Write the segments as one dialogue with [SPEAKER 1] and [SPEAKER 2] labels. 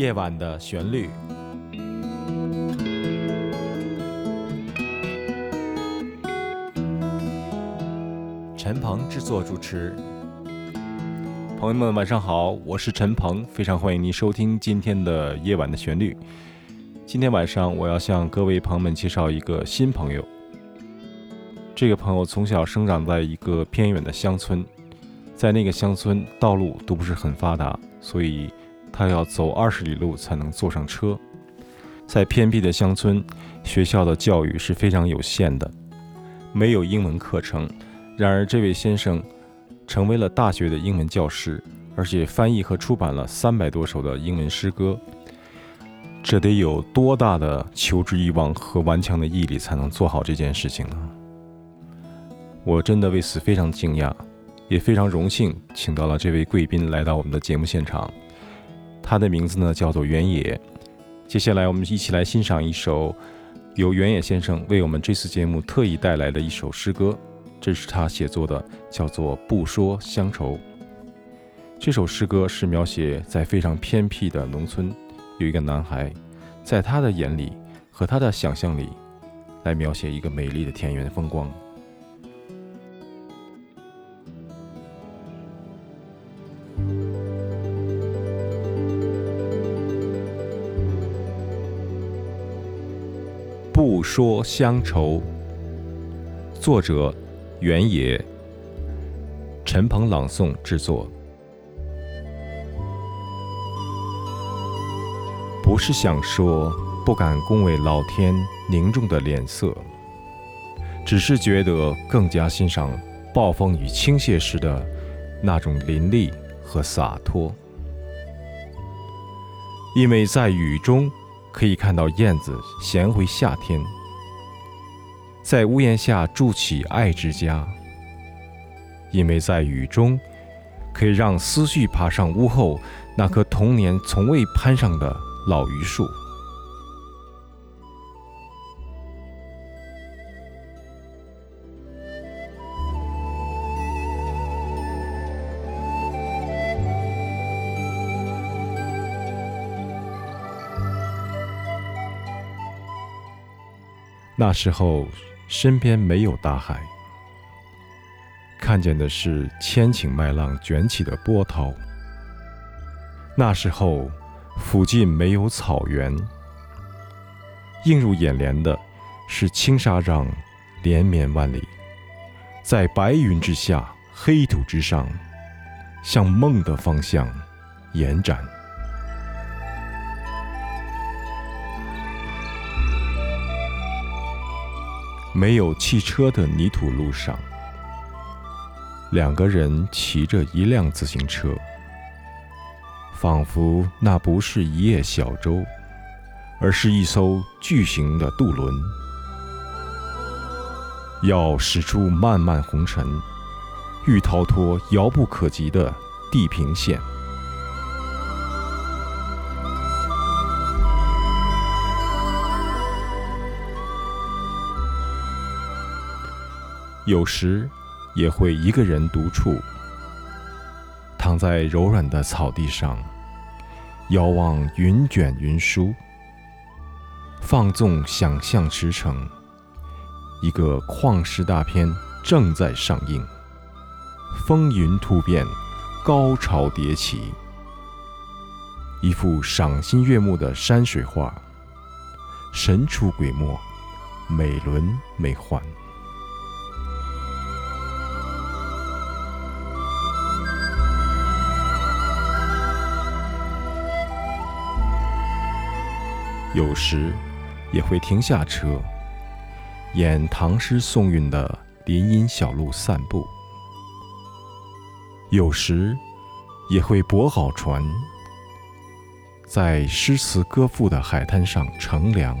[SPEAKER 1] 夜晚的旋律。陈鹏制作主持。朋友们，晚上好，我是陈鹏，非常欢迎您收听今天的夜晚的旋律。今天晚上，我要向各位朋友们介绍一个新朋友。这个朋友从小生长在一个偏远的乡村，在那个乡村道路都不是很发达，所以他要走二十里路才能坐上车。在偏僻的乡村，学校的教育是非常有限的，没有英文课程。然而，这位先生成为了大学的英文教师，而且翻译和出版了三百多首的英文诗歌。这得有多大的求知欲望和顽强的毅力才能做好这件事情呢？我真的为此非常惊讶，也非常荣幸，请到了这位贵宾来到我们的节目现场。他的名字呢叫做原野。接下来，我们一起来欣赏一首由原野先生为我们这次节目特意带来的一首诗歌。这是他写作的，叫做《不说乡愁》。这首诗歌是描写在非常偏僻的农村，有一个男孩，在他的眼里和他的想象里，来描写一个美丽的田园风光。不说乡愁，作者。原野，陈鹏朗诵制作。不是想说，不敢恭维老天凝重的脸色，只是觉得更加欣赏暴风雨倾泻时的那种淋漓和洒脱。因为在雨中可以看到燕子衔回夏天。在屋檐下筑起爱之家，因为在雨中，可以让思绪爬上屋后那棵童年从未攀上的老榆树。那时候。身边没有大海，看见的是千顷麦浪卷起的波涛。那时候，附近没有草原，映入眼帘的是青纱帐连绵万里，在白云之下，黑土之上，向梦的方向延展。没有汽车的泥土路上，两个人骑着一辆自行车，仿佛那不是一叶小舟，而是一艘巨型的渡轮，要驶出漫漫红尘，欲逃脱遥不可及的地平线。有时也会一个人独处，躺在柔软的草地上，遥望云卷云舒，放纵想象驰骋。一个旷世大片正在上映，风云突变，高潮迭起，一幅赏心悦目的山水画，神出鬼没，美轮美奂。有时也会停下车，沿唐诗宋韵的林荫小路散步；有时也会泊好船，在诗词歌赋的海滩上乘凉。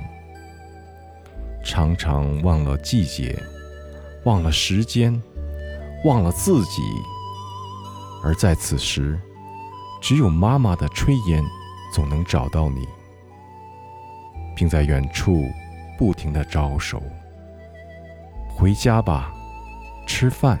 [SPEAKER 1] 常常忘了季节，忘了时间，忘了自己，而在此时，只有妈妈的炊烟总能找到你。并在远处不停的招手。回家吧，吃饭。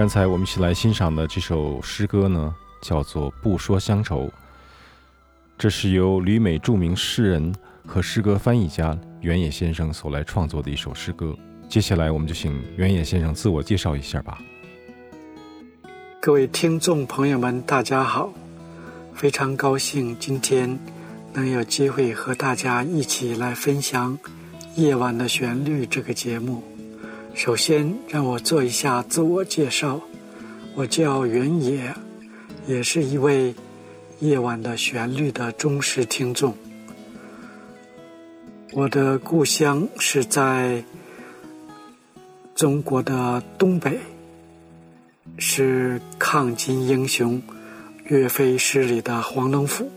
[SPEAKER 1] 刚才我们一起来欣赏的这首诗歌呢，叫做《不说乡愁》，这是由旅美著名诗人和诗歌翻译家原野先生所来创作的一首诗歌。接下来，我们就请原野先生自我介绍一下吧。
[SPEAKER 2] 各位听众朋友们，大家好！非常高兴今天能有机会和大家一起来分享《夜晚的旋律》这个节目。首先，让我做一下自我介绍。我叫原野，也是一位《夜晚的旋律》的忠实听众。我的故乡是在中国的东北。是抗金英雄岳飞诗里的黄龙府，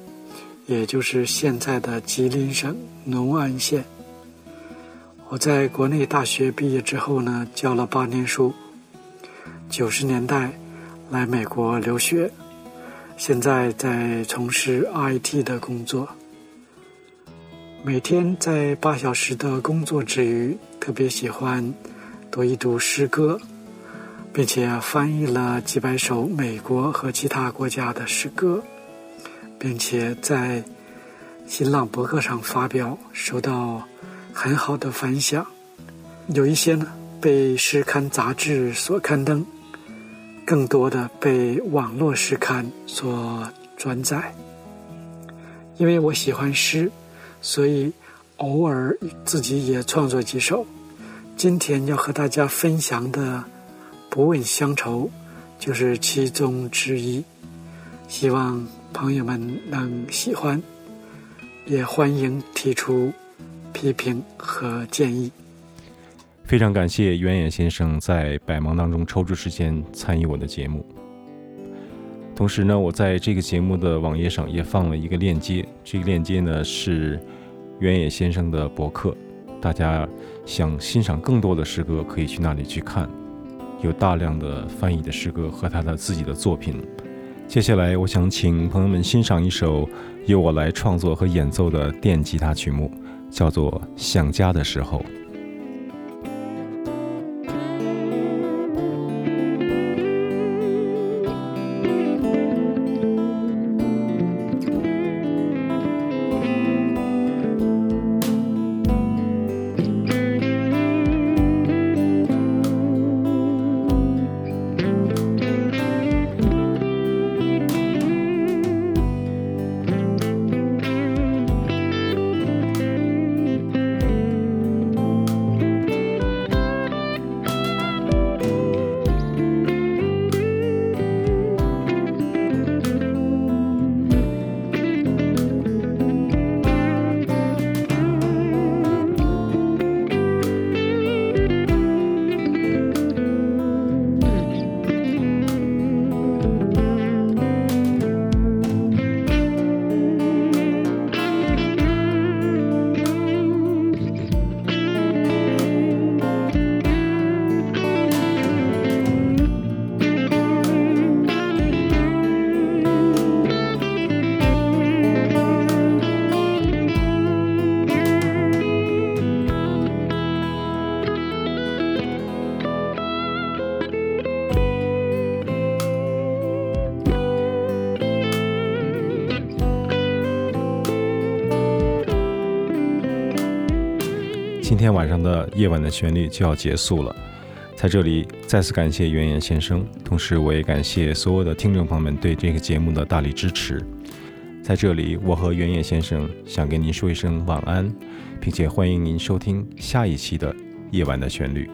[SPEAKER 2] 也就是现在的吉林省农安县。我在国内大学毕业之后呢，教了八年书。九十年代来美国留学，现在在从事 IT 的工作。每天在八小时的工作之余，特别喜欢读一读诗歌。并且翻译了几百首美国和其他国家的诗歌，并且在新浪博客上发表，收到很好的反响。有一些呢被诗刊杂志所刊登，更多的被网络诗刊所转载。因为我喜欢诗，所以偶尔自己也创作几首。今天要和大家分享的。不问乡愁，就是其中之一。希望朋友们能喜欢，也欢迎提出批评和建议。
[SPEAKER 1] 非常感谢袁野先生在百忙当中抽出时间参与我的节目。同时呢，我在这个节目的网页上也放了一个链接，这个链接呢是袁野先生的博客，大家想欣赏更多的诗歌，可以去那里去看。有大量的翻译的诗歌和他的自己的作品。接下来，我想请朋友们欣赏一首由我来创作和演奏的电吉他曲目，叫做《想家的时候》。今天晚上的夜晚的旋律就要结束了，在这里再次感谢原野先生，同时我也感谢所有的听众朋友们对这个节目的大力支持。在这里，我和原野先生想跟您说一声晚安，并且欢迎您收听下一期的夜晚的旋律。